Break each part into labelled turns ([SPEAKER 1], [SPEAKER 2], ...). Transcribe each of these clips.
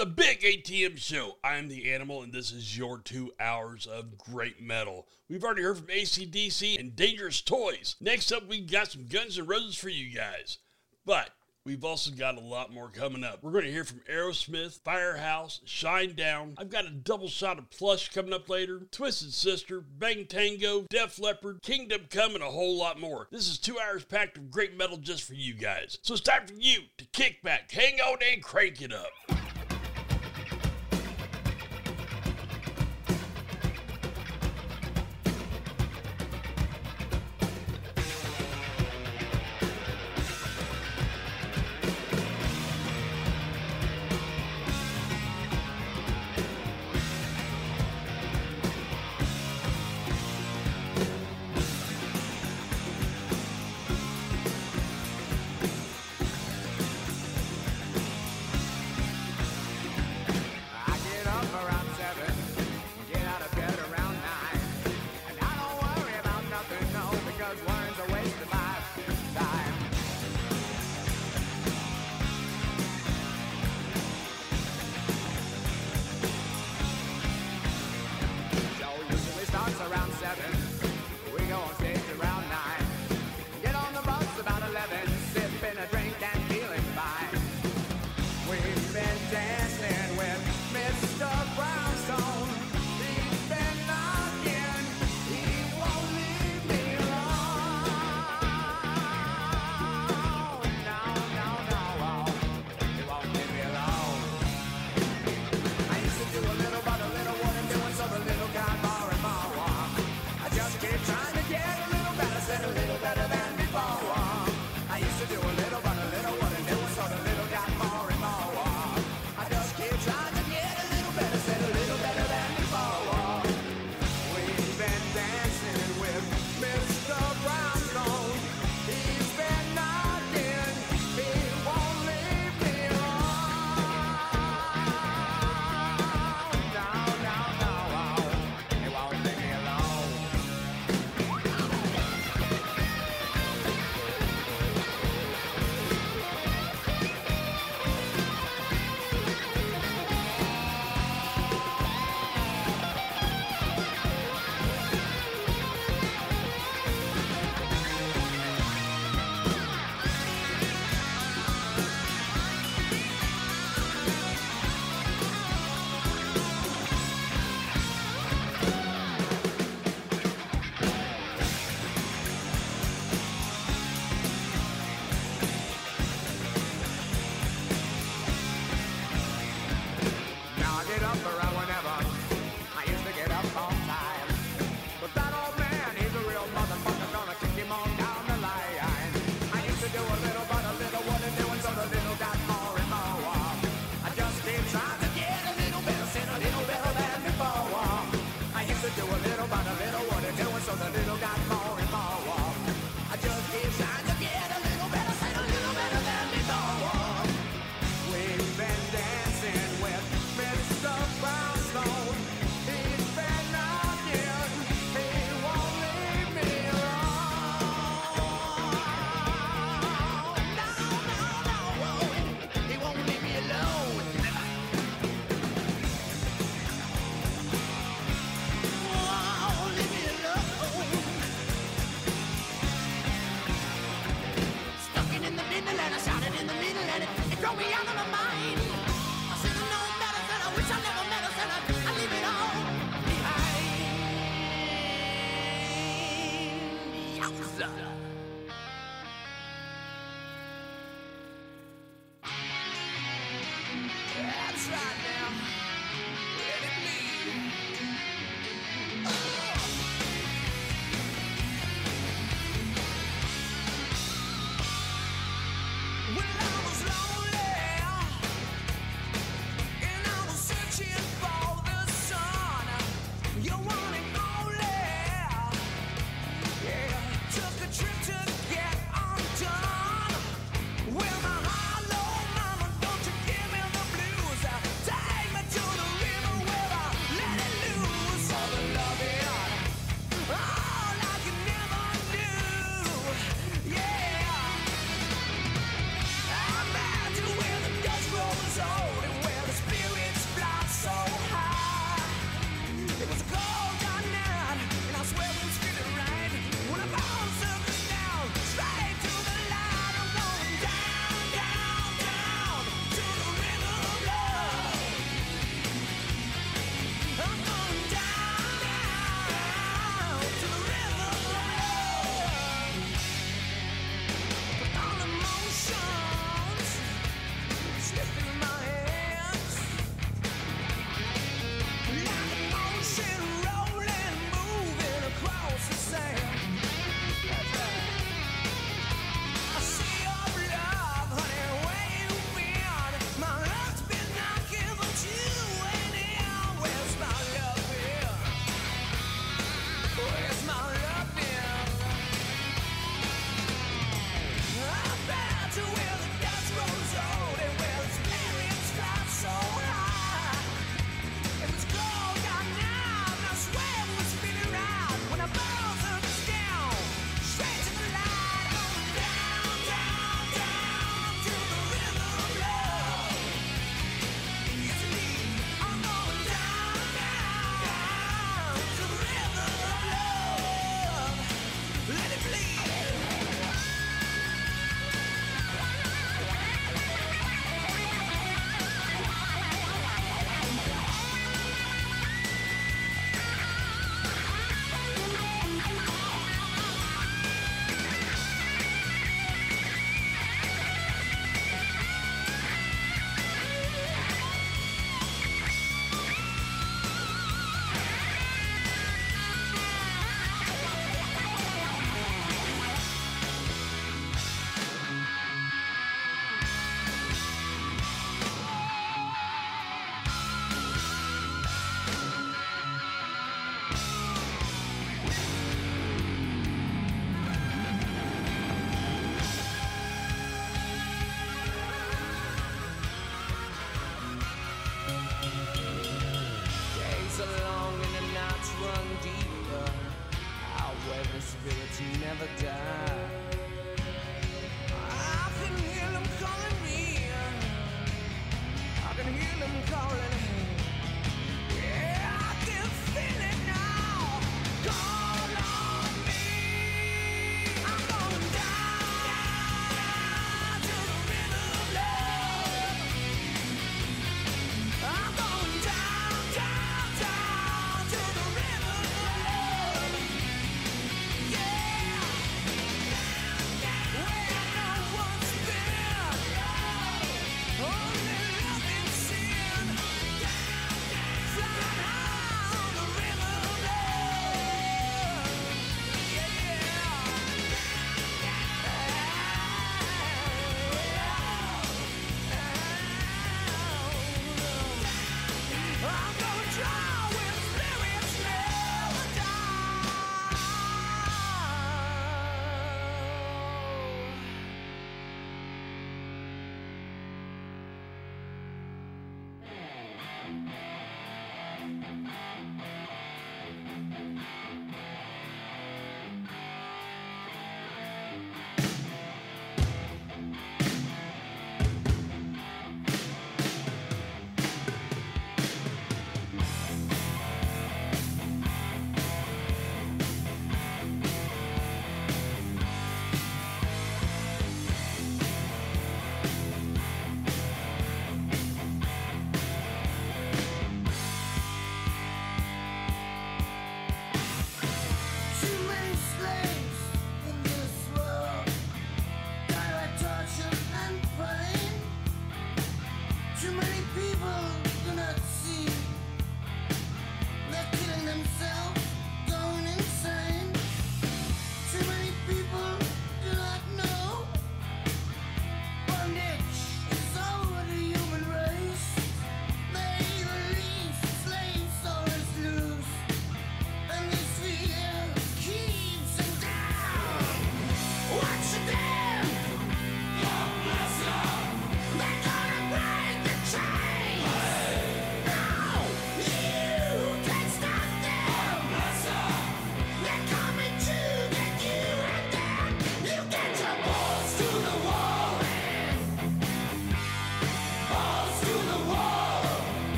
[SPEAKER 1] the
[SPEAKER 2] Big ATM Show. I'm the Animal, and this is your two hours of great metal. We've already heard from ACDC and Dangerous Toys. Next up, we've got some Guns N' Roses for you guys. But we've also got a lot more coming up. We're going to hear from Aerosmith, Firehouse, Shinedown. I've got a double shot of Plush coming up later, Twisted Sister, Bang Tango, Def Leppard, Kingdom Come, and a whole lot more. This is two hours packed of great metal just for you guys. So it's time for you to kick back, hang on, and crank it up.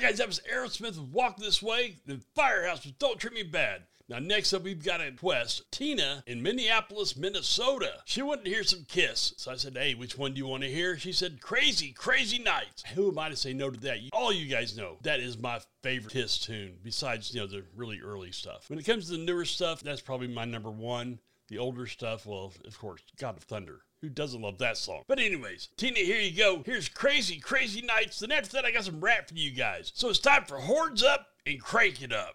[SPEAKER 2] Guys, that was Aerosmith Walk This Way, then Firehouse with Don't Treat Me Bad. Now, next up, we've got a request. Tina in Minneapolis, Minnesota. She wanted to hear some Kiss. So I said, hey, which one do you want to hear? She said, Crazy, Crazy Nights. Who am I to say no to that? All you guys know that is my favorite Kiss tune, besides, you know, the really early stuff. When it comes to the newer stuff, that's probably my number one. The older stuff, well, of course, God of Thunder. Who doesn't love that song? But anyways, Tina, here you go. Here's Crazy, Crazy Nights. Then after that, I got some rap for you guys. So it's time for Horns Up and Crank It Up.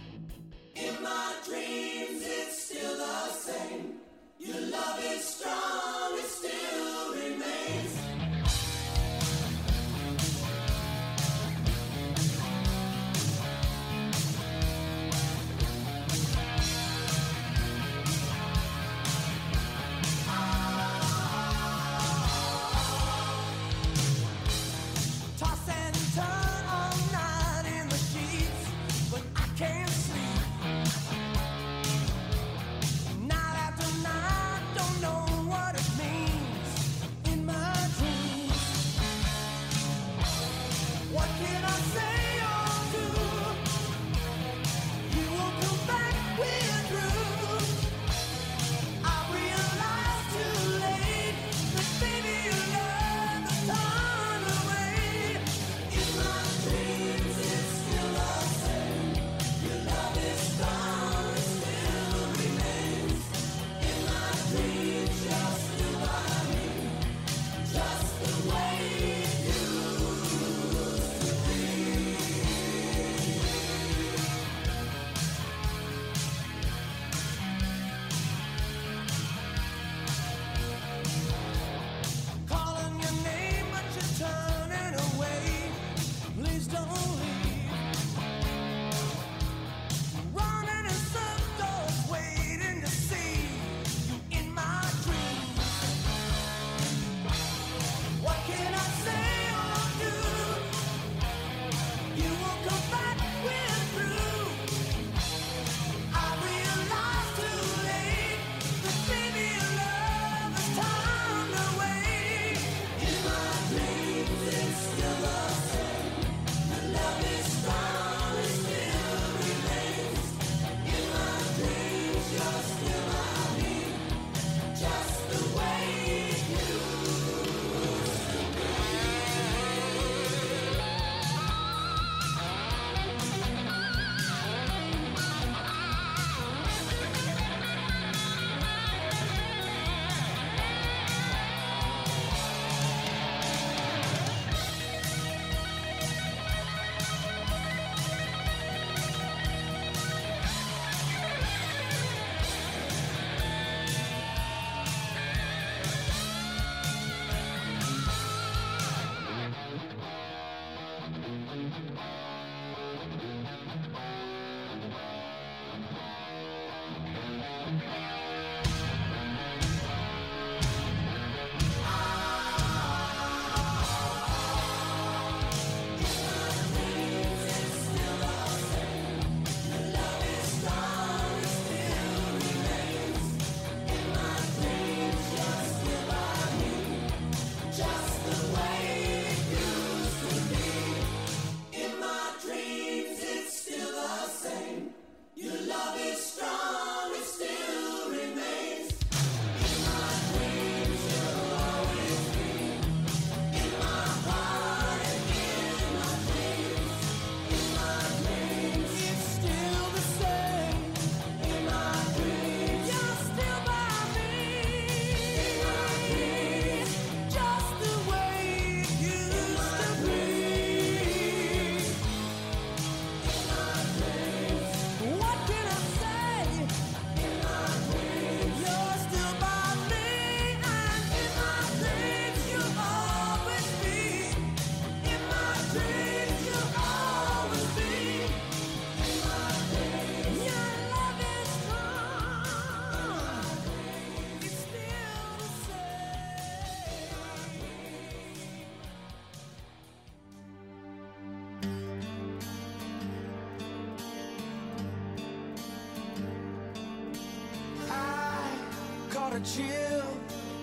[SPEAKER 3] chill,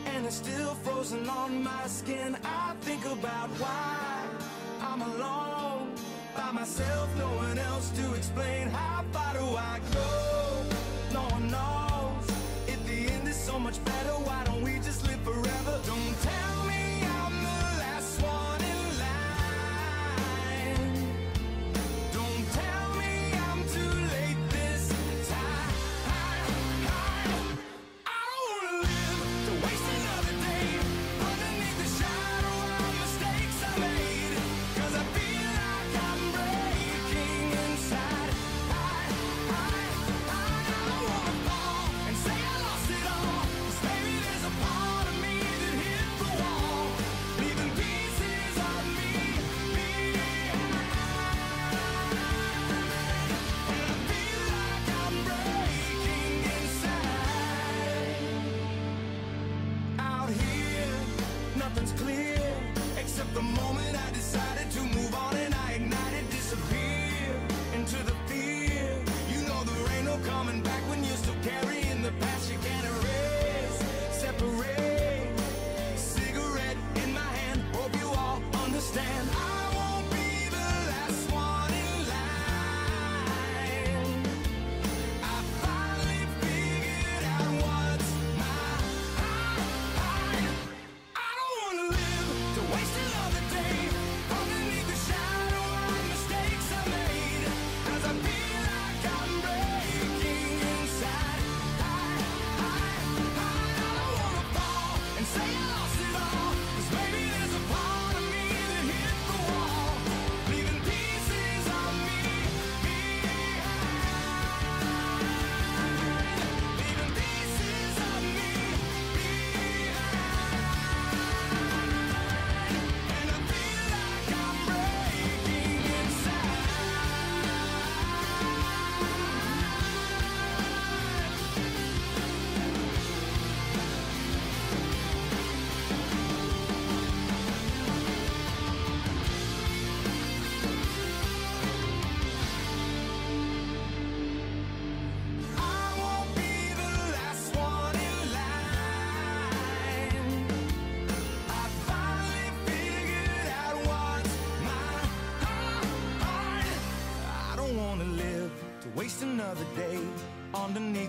[SPEAKER 3] and it's still frozen on my skin.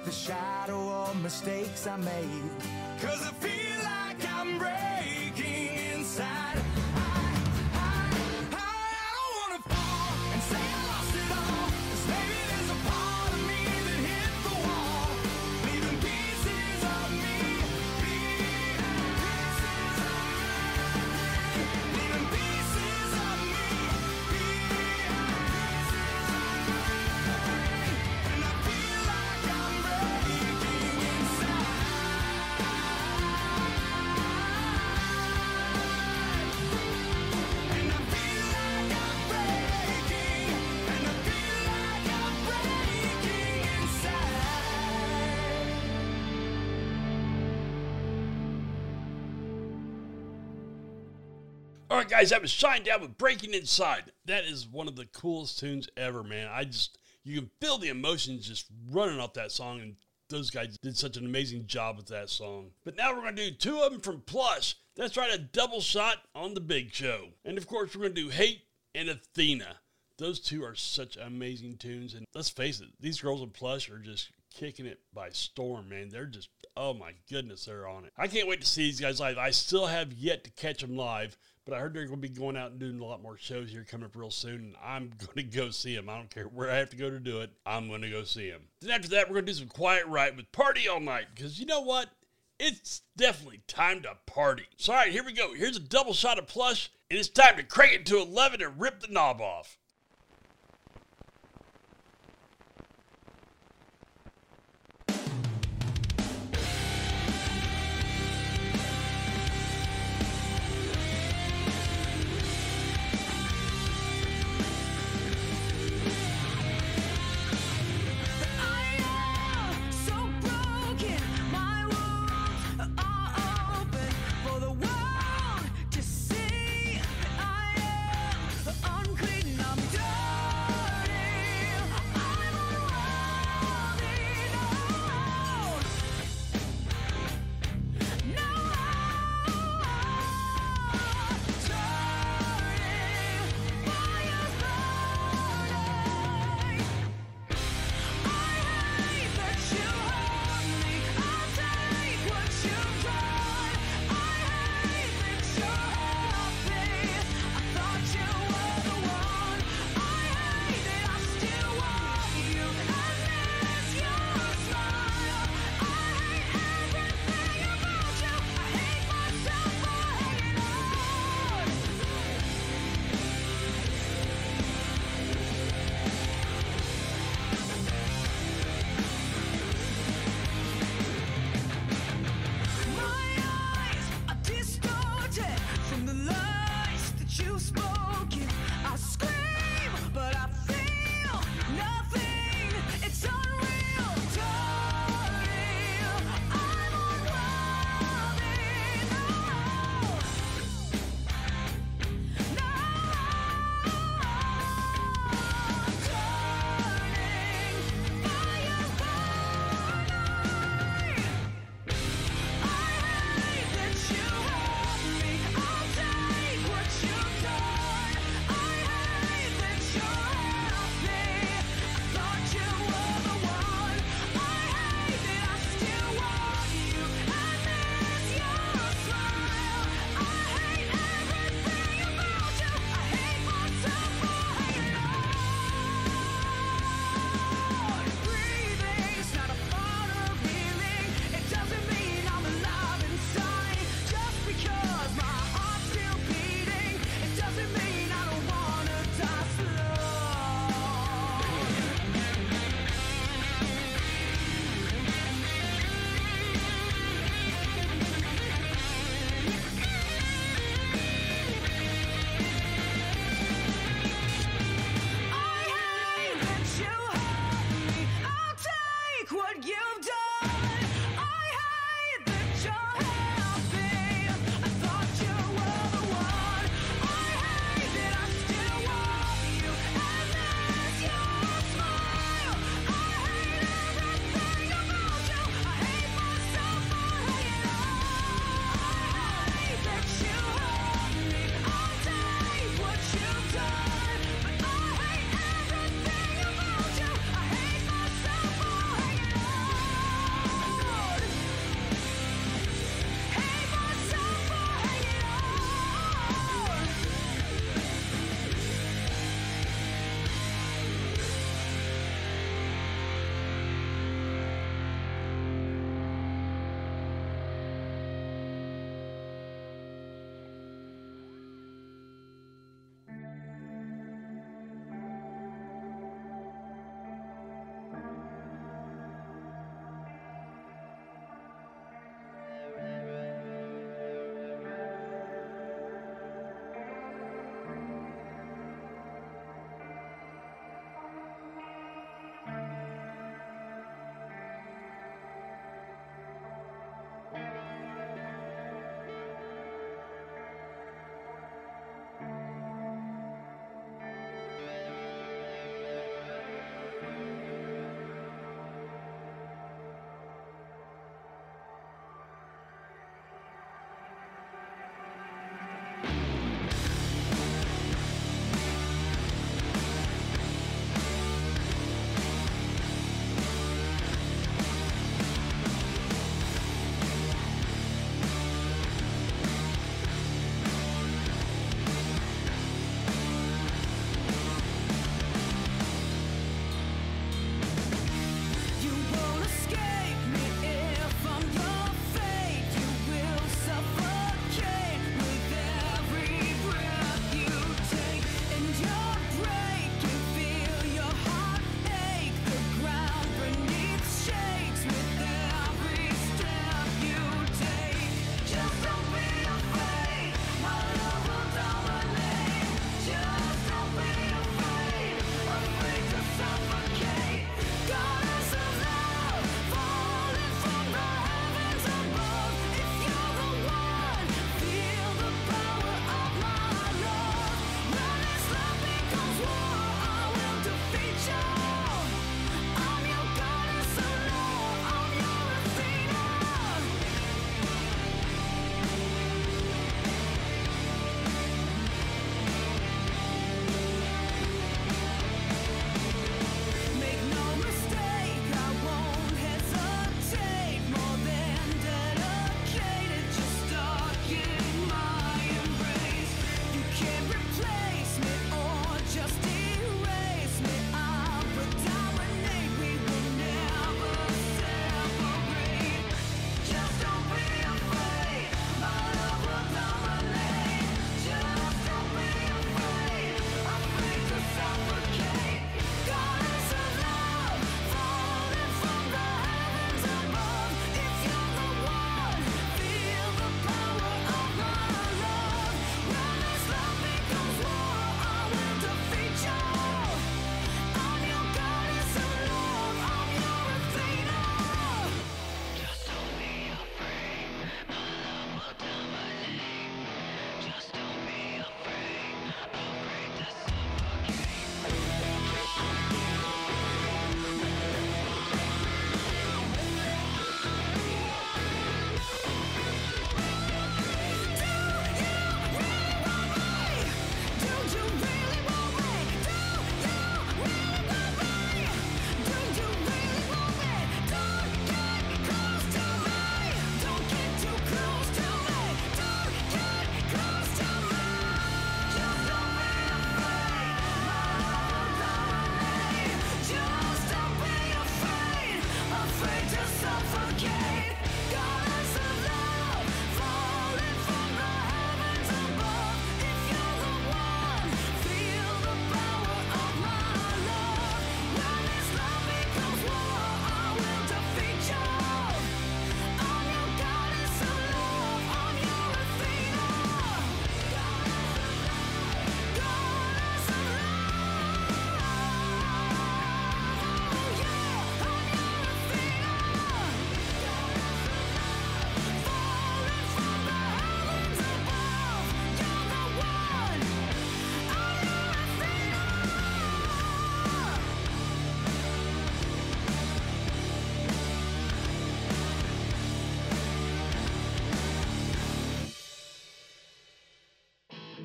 [SPEAKER 3] The shadow of mistakes I made.
[SPEAKER 2] Right, guys, that was Shinedown with Breaking Inside. That is one of the coolest tunes ever, man. I just, you can feel the emotions just running off that song, and those guys did such an amazing job with that song. But now we're going to do two of them from Plush. That's right, a double shot on the big show. And of course, we're going to do Hate and Athena. Those two are such amazing tunes. And let's face it, these girls in Plush are just kicking it by storm, man. They're just, oh my goodness, they're on it. I can't wait to see these guys live. I still have yet to catch them live, but I heard they're going to be going out and doing a lot more shows here coming up real soon. And I'm going to go see them. I don't care where I have to go to do it. I'm going to go see them. Then after that, we're going to do some Quiet Riot with Party All Night because you know what? It's definitely time to party. So, all right, here we go. Here's a double shot of plush, and it's time to crank it to 11 and rip the knob off.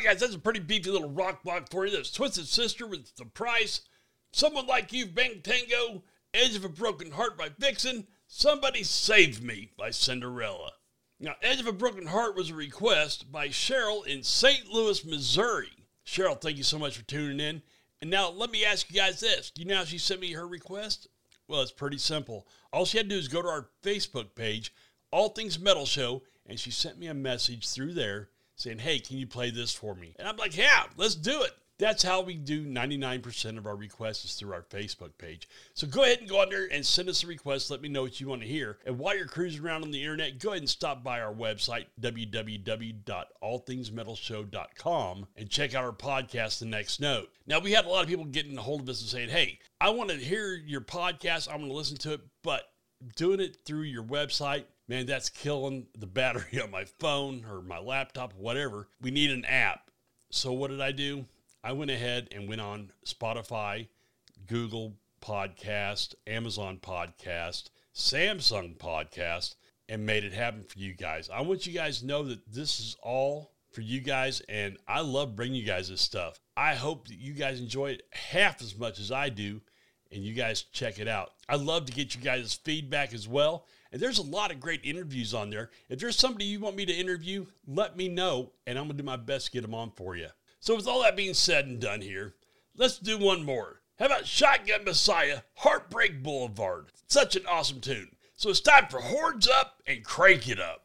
[SPEAKER 2] Right, guys, that's a pretty beefy little rock block for you. That's Twisted Sister with The Price, Someone Like You, Bang Tango, Edge of a Broken Heart by Vixen, Somebody Save Me by Cinderella. Now, Edge of a Broken Heart was a request by Cheryl in St. Louis, Missouri. Cheryl, thank you so much for tuning in. And now let me ask you guys this. Do you know how she sent me her request? Well, it's pretty simple. All she had to do is go to our Facebook page, All Things Metal Show, and she sent me a message through there saying, Hey, can you play this for me? And I'm like, Yeah, let's do it. That's how we do 99% of our requests is through our Facebook page. So go ahead and go on there and send us a request. Let me know what you want to hear. And while you're cruising around on the internet, go ahead and stop by our website, www.allthingsmetalshow.com, and check out our podcast, The Next Note. Now, we had a lot of people getting a hold of us and saying, hey, I want to hear your podcast. I'm going to listen to it, but doing it through your website, man, that's killing the battery on my phone or my laptop, whatever. We need an app. So what did I do? I went ahead and went on Spotify, Google Podcast, Amazon Podcast, Samsung Podcast, and made it happen for you guys. I want you guys to know that this is all for you guys, and I love bringing you guys this stuff. I hope that you guys enjoy it half as much as I do, and you guys check it out. I love to get you guys' feedback as well. And there's a lot of great interviews on there. If there's somebody you want me to interview, let me know, and I'm going to do my best to get them on for you. So, with all that being said and done here, let's do one more. How about Shotgun Messiah, Heartbreak Boulevard? Such an awesome tune. So, it's time for Hordes Up and Crank It Up.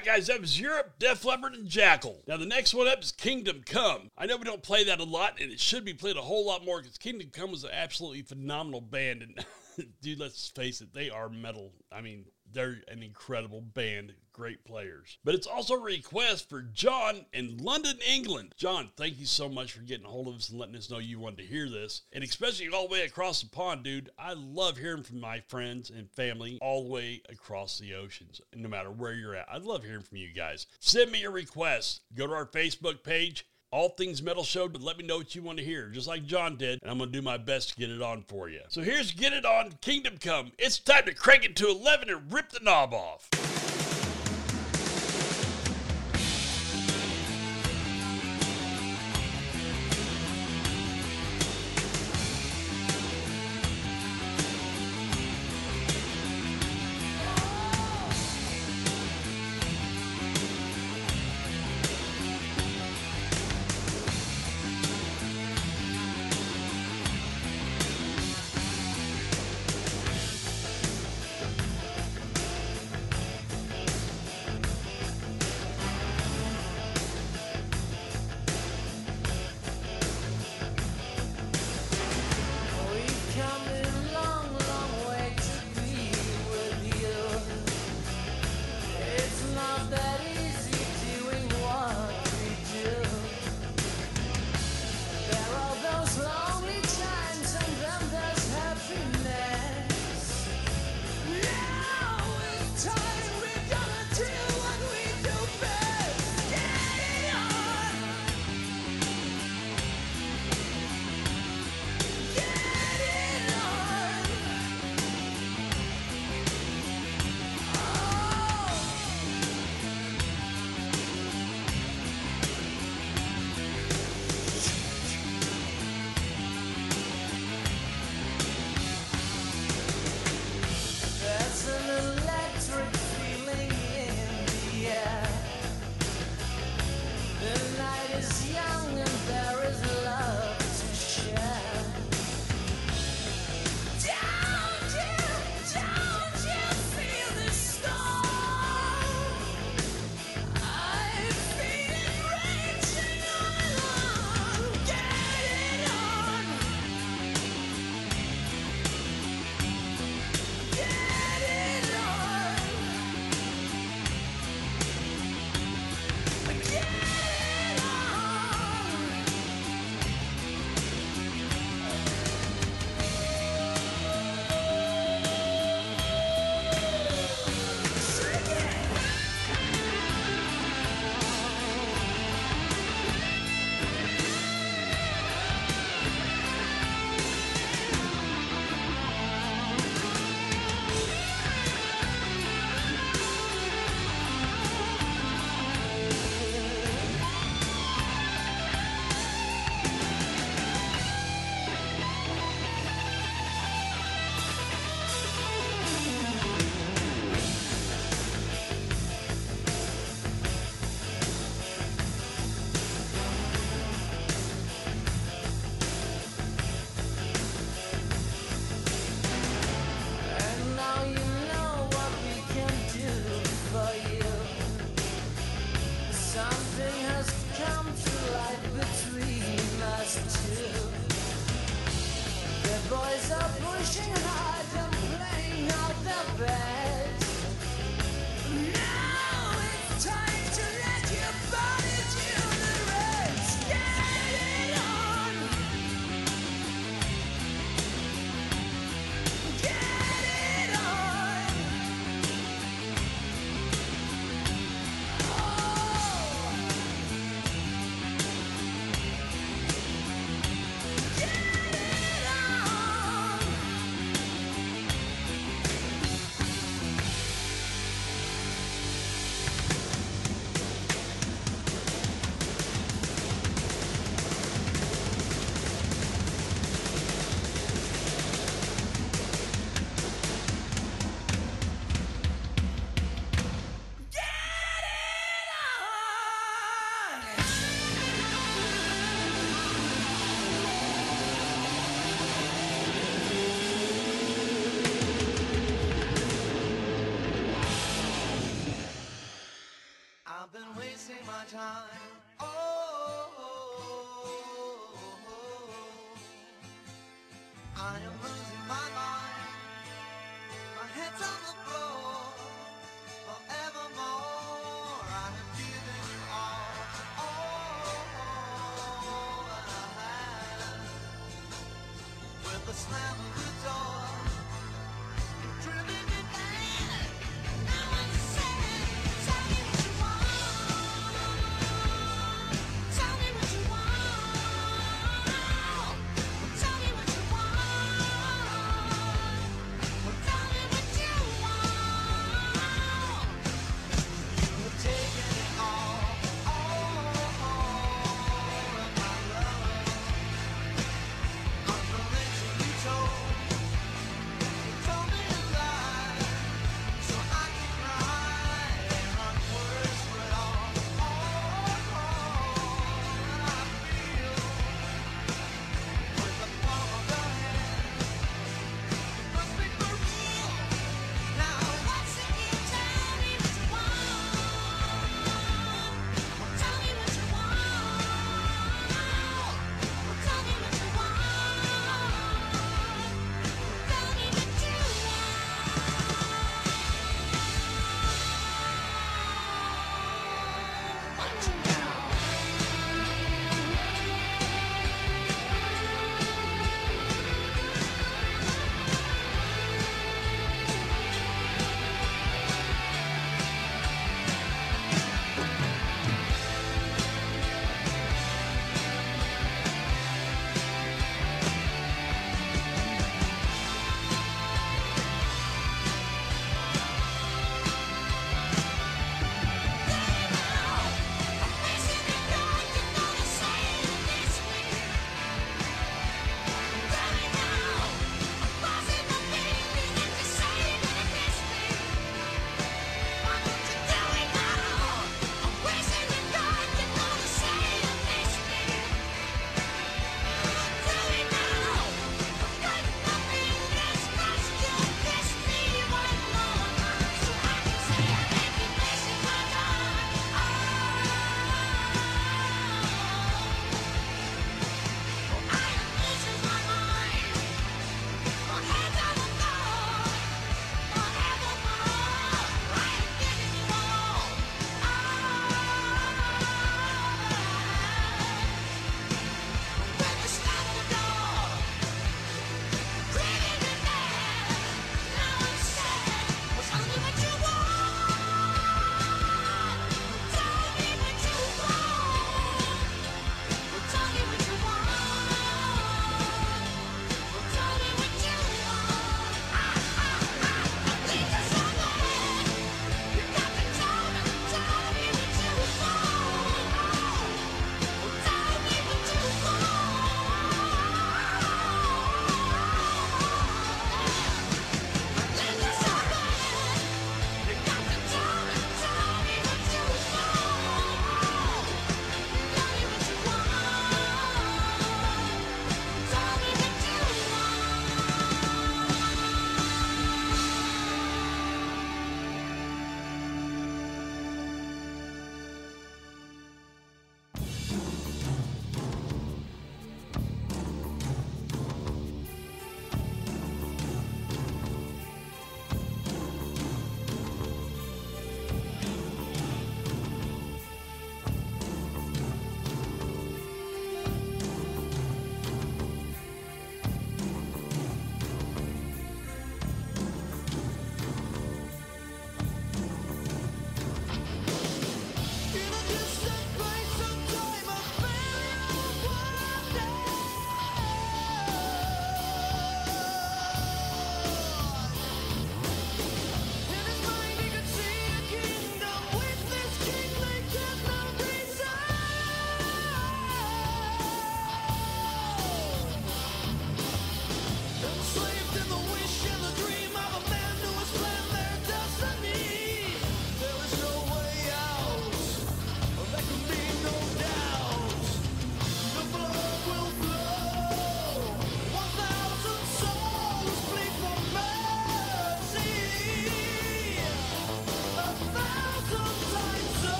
[SPEAKER 2] Right,
[SPEAKER 4] guys, that was Europe, Def Leppard, and Jackyl. Now, the next one up is Kingdom Come. I know we don't play that a lot, and it should be played a whole lot more because Kingdom Come was an absolutely phenomenal band. And, dude, let's face it, they are metal. I mean, they're an incredible band, great players. But it's also a request for John in London, England. John, thank you so much for getting a hold of us and letting us know you wanted to hear this. And especially all the way across the pond, dude. I love hearing from my friends and family all the way across the oceans, no matter where you're at. I love hearing from you guys. Send me your requests. Go to our Facebook page. All Things Metal Show. But let me know what you want to hear, just like John did. And I'm going to do my best to get it on for you. So here's Get It On Kingdom Come. It's time to crank it to 11 and rip the knob off.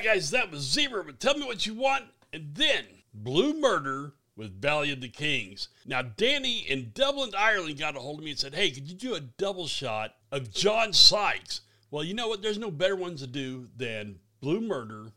[SPEAKER 2] Right, guys, that was Zebra but Tell Me What You Want, and then Blue Murder with Valley of the Kings. Now, Danny in Dublin, Ireland got a hold of me and said, Hey, could you do a double shot of John Sykes? Well, you know what? There's no better ones to do than Blue Murder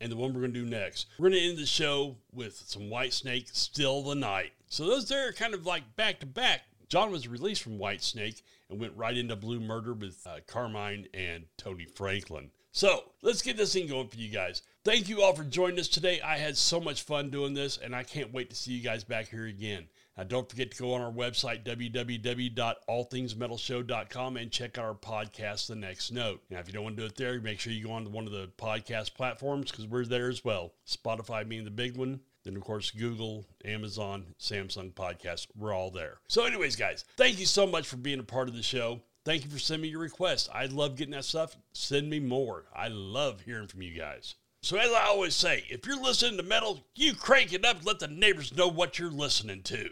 [SPEAKER 2] and the one we're going to do next. We're going to end the show with some Whitesnake, Still the Night. So those there are kind of like back to back. John was released from Whitesnake and went right into Blue Murder with uh, Carmine and Tony Franklin. So let's get this thing going for you guys. Thank you all for joining us today. I had so much fun doing this, and I can't wait to see you guys back here again. Now, don't forget to go on our website, www.allthingsmetalshow.com, and check out our podcast, The Next Note. Now, if you don't want to do it there, make sure you go on to one of the podcast platforms because we're there as well. Spotify being the big one. Then, of course, Google, Amazon, Samsung Podcasts, we're all there. So, anyways, guys, thank you so much for being a part of the show. Thank you for sending me your requests. I love getting that stuff. Send me more. I love hearing from you guys. So, as I always say, if you're listening to metal, you crank it up let the neighbors know what you're listening to.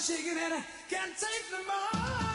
[SPEAKER 5] Shaking, and I can't take no more.